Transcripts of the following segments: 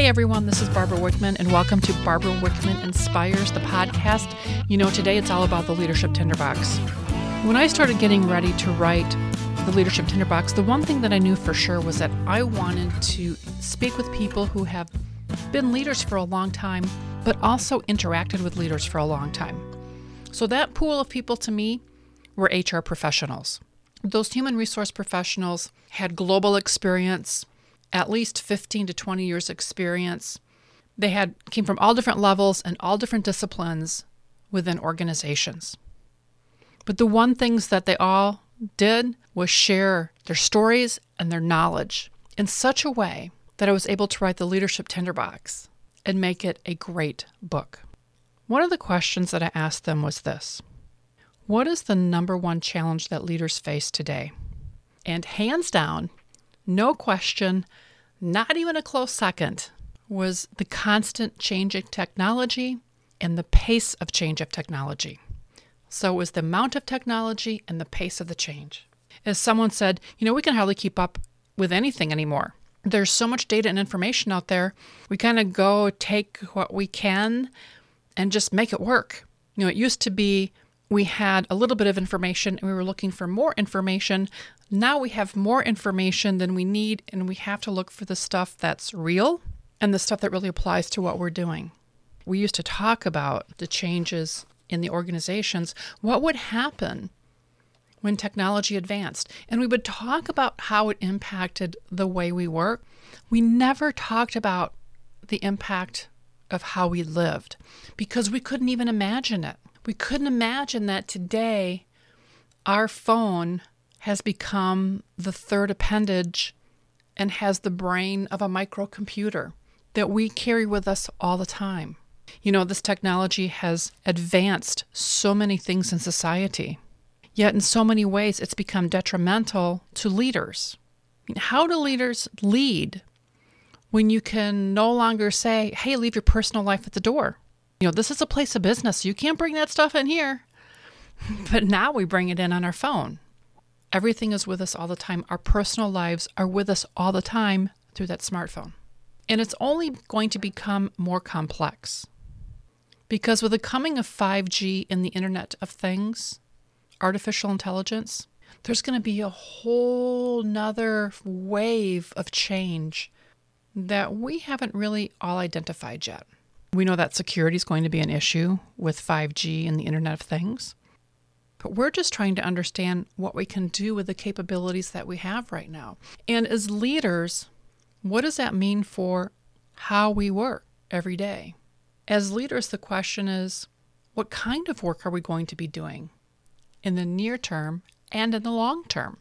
Hey everyone, this is Barbara Wickman, and welcome to Barbara Wickman Inspires, the podcast. You know, today it's all about the Leadership Tinderbox. When I started getting ready to write the Leadership Tinderbox, the one thing that I knew for sure was that I wanted to speak with people who have been leaders for a long time, but also interacted with leaders for a long time. So that pool of people to me were HR professionals. Those human resource professionals had global experience, at least 15 to 20 years experience. They had came from all different levels and all different disciplines within organizations. But the one things that they all did was share their stories and their knowledge in such a way that I was able to write the Leadership Tinderbox and make it a great book. One of the questions that I asked them was this What is the number one challenge that leaders face today? And hands down, no question, not even a close second, was the constant changing technology and the pace of change of technology. So it was the amount of technology and the pace of the change. As someone said, you know, we can hardly keep up with anything anymore. There's so much data and information out there. We kind of go take what we can and just make it work. You know, it used to be we had a little bit of information and we were looking for more information. Now we have more information than we need, and we have to look for the stuff that's real and the stuff that really applies to what we're doing. We used to talk about the changes in the organizations. What would happen when technology advanced? And we would talk about how it impacted the way we work. We never talked about the impact of how we lived because we couldn't even imagine it. We couldn't imagine that today our phone has become the third appendage and has the brain of a microcomputer that we carry with us all the time. You know, this technology has advanced so many things in society, yet in so many ways it's become detrimental to leaders. I mean, how do leaders lead when you can no longer say, hey, leave your personal life at the door? You know, this is a place of business. You can't bring that stuff in here. but now we bring it in on our phone. Everything is with us all the time. Our personal lives are with us all the time through that smartphone. And it's only going to become more complex. Because with the coming of 5G and the Internet of Things, artificial intelligence, there's going to be a whole nother wave of change that we haven't really all identified yet. We know that security is going to be an issue with 5G and the Internet of Things. But we're just trying to understand what we can do with the capabilities that we have right now. And as leaders, what does that mean for how we work every day? As leaders, the question is what kind of work are we going to be doing in the near term and in the long term?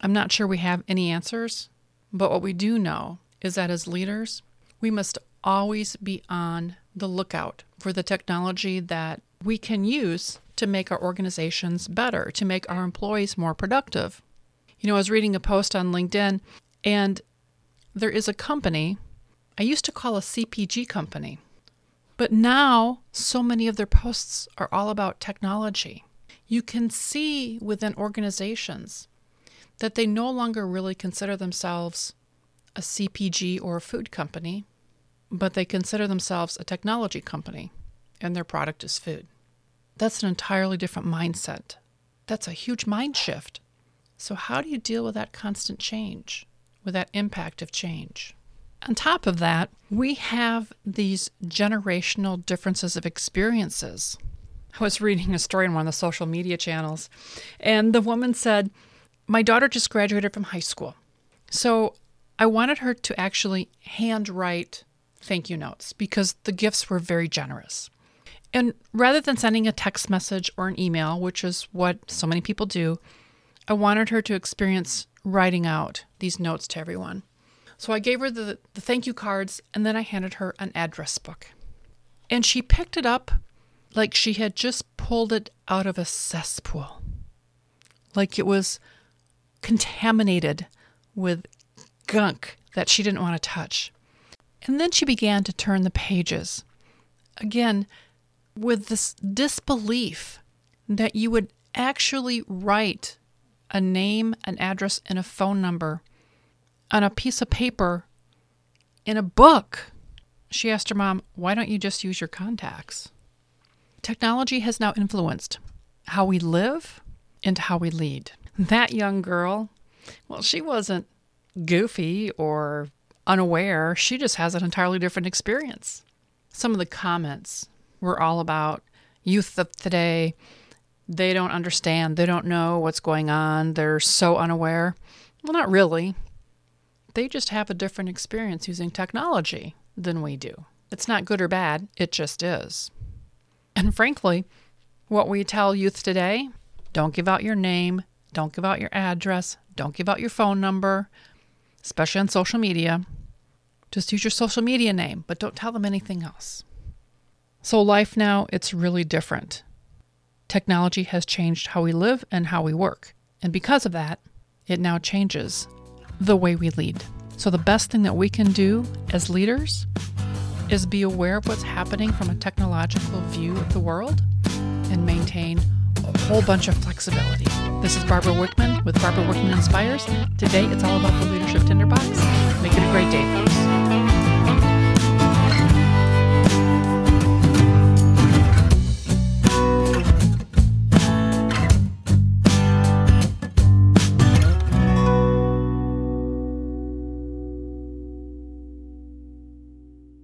I'm not sure we have any answers, but what we do know is that as leaders, we must always be on the lookout for the technology that we can use to make our organizations better, to make our employees more productive. You know, I was reading a post on LinkedIn, and there is a company I used to call a CPG company, but now so many of their posts are all about technology. You can see within organizations that they no longer really consider themselves a CPG or a food company, but they consider themselves a technology company, and their product is food. That's an entirely different mindset. That's a huge mind shift. So, how do you deal with that constant change, with that impact of change? On top of that, we have these generational differences of experiences. I was reading a story on one of the social media channels, and the woman said, My daughter just graduated from high school. So I wanted her to actually handwrite thank you notes because the gifts were very generous. And rather than sending a text message or an email, which is what so many people do, I wanted her to experience writing out these notes to everyone. So I gave her the, the thank you cards and then I handed her an address book. And she picked it up like she had just pulled it out of a cesspool, like it was contaminated with gunk that she didn't want to touch. And then she began to turn the pages. Again, with this disbelief that you would actually write a name, an address, and a phone number on a piece of paper in a book She asked her mom, Why don't you just use your contacts? Technology has now influenced how we live and how we lead. That young girl, well, she wasn't goofy or unaware, she just has an entirely different experience. Some of the comments were all about youth of today. They don't understand, they don't know what's going on, they're so unaware. Well, not really. They just have a different experience using technology than we do. It's not good or bad, it just is. And frankly, what we tell youth today don't give out your name, don't give out your address, don't give out your phone number, especially on social media. Just use your social media name, but don't tell them anything else. So, life now, it's really different. Technology has changed how we live and how we work. And because of that, it now changes the way we lead. So, the best thing that we can do as leaders is be aware of what's happening from a technological view of the world and maintain a whole bunch of flexibility. This is Barbara Wickman with Barbara Wickman Inspires. Today it's all about the Leadership Tinderbox. Make it a great day, folks.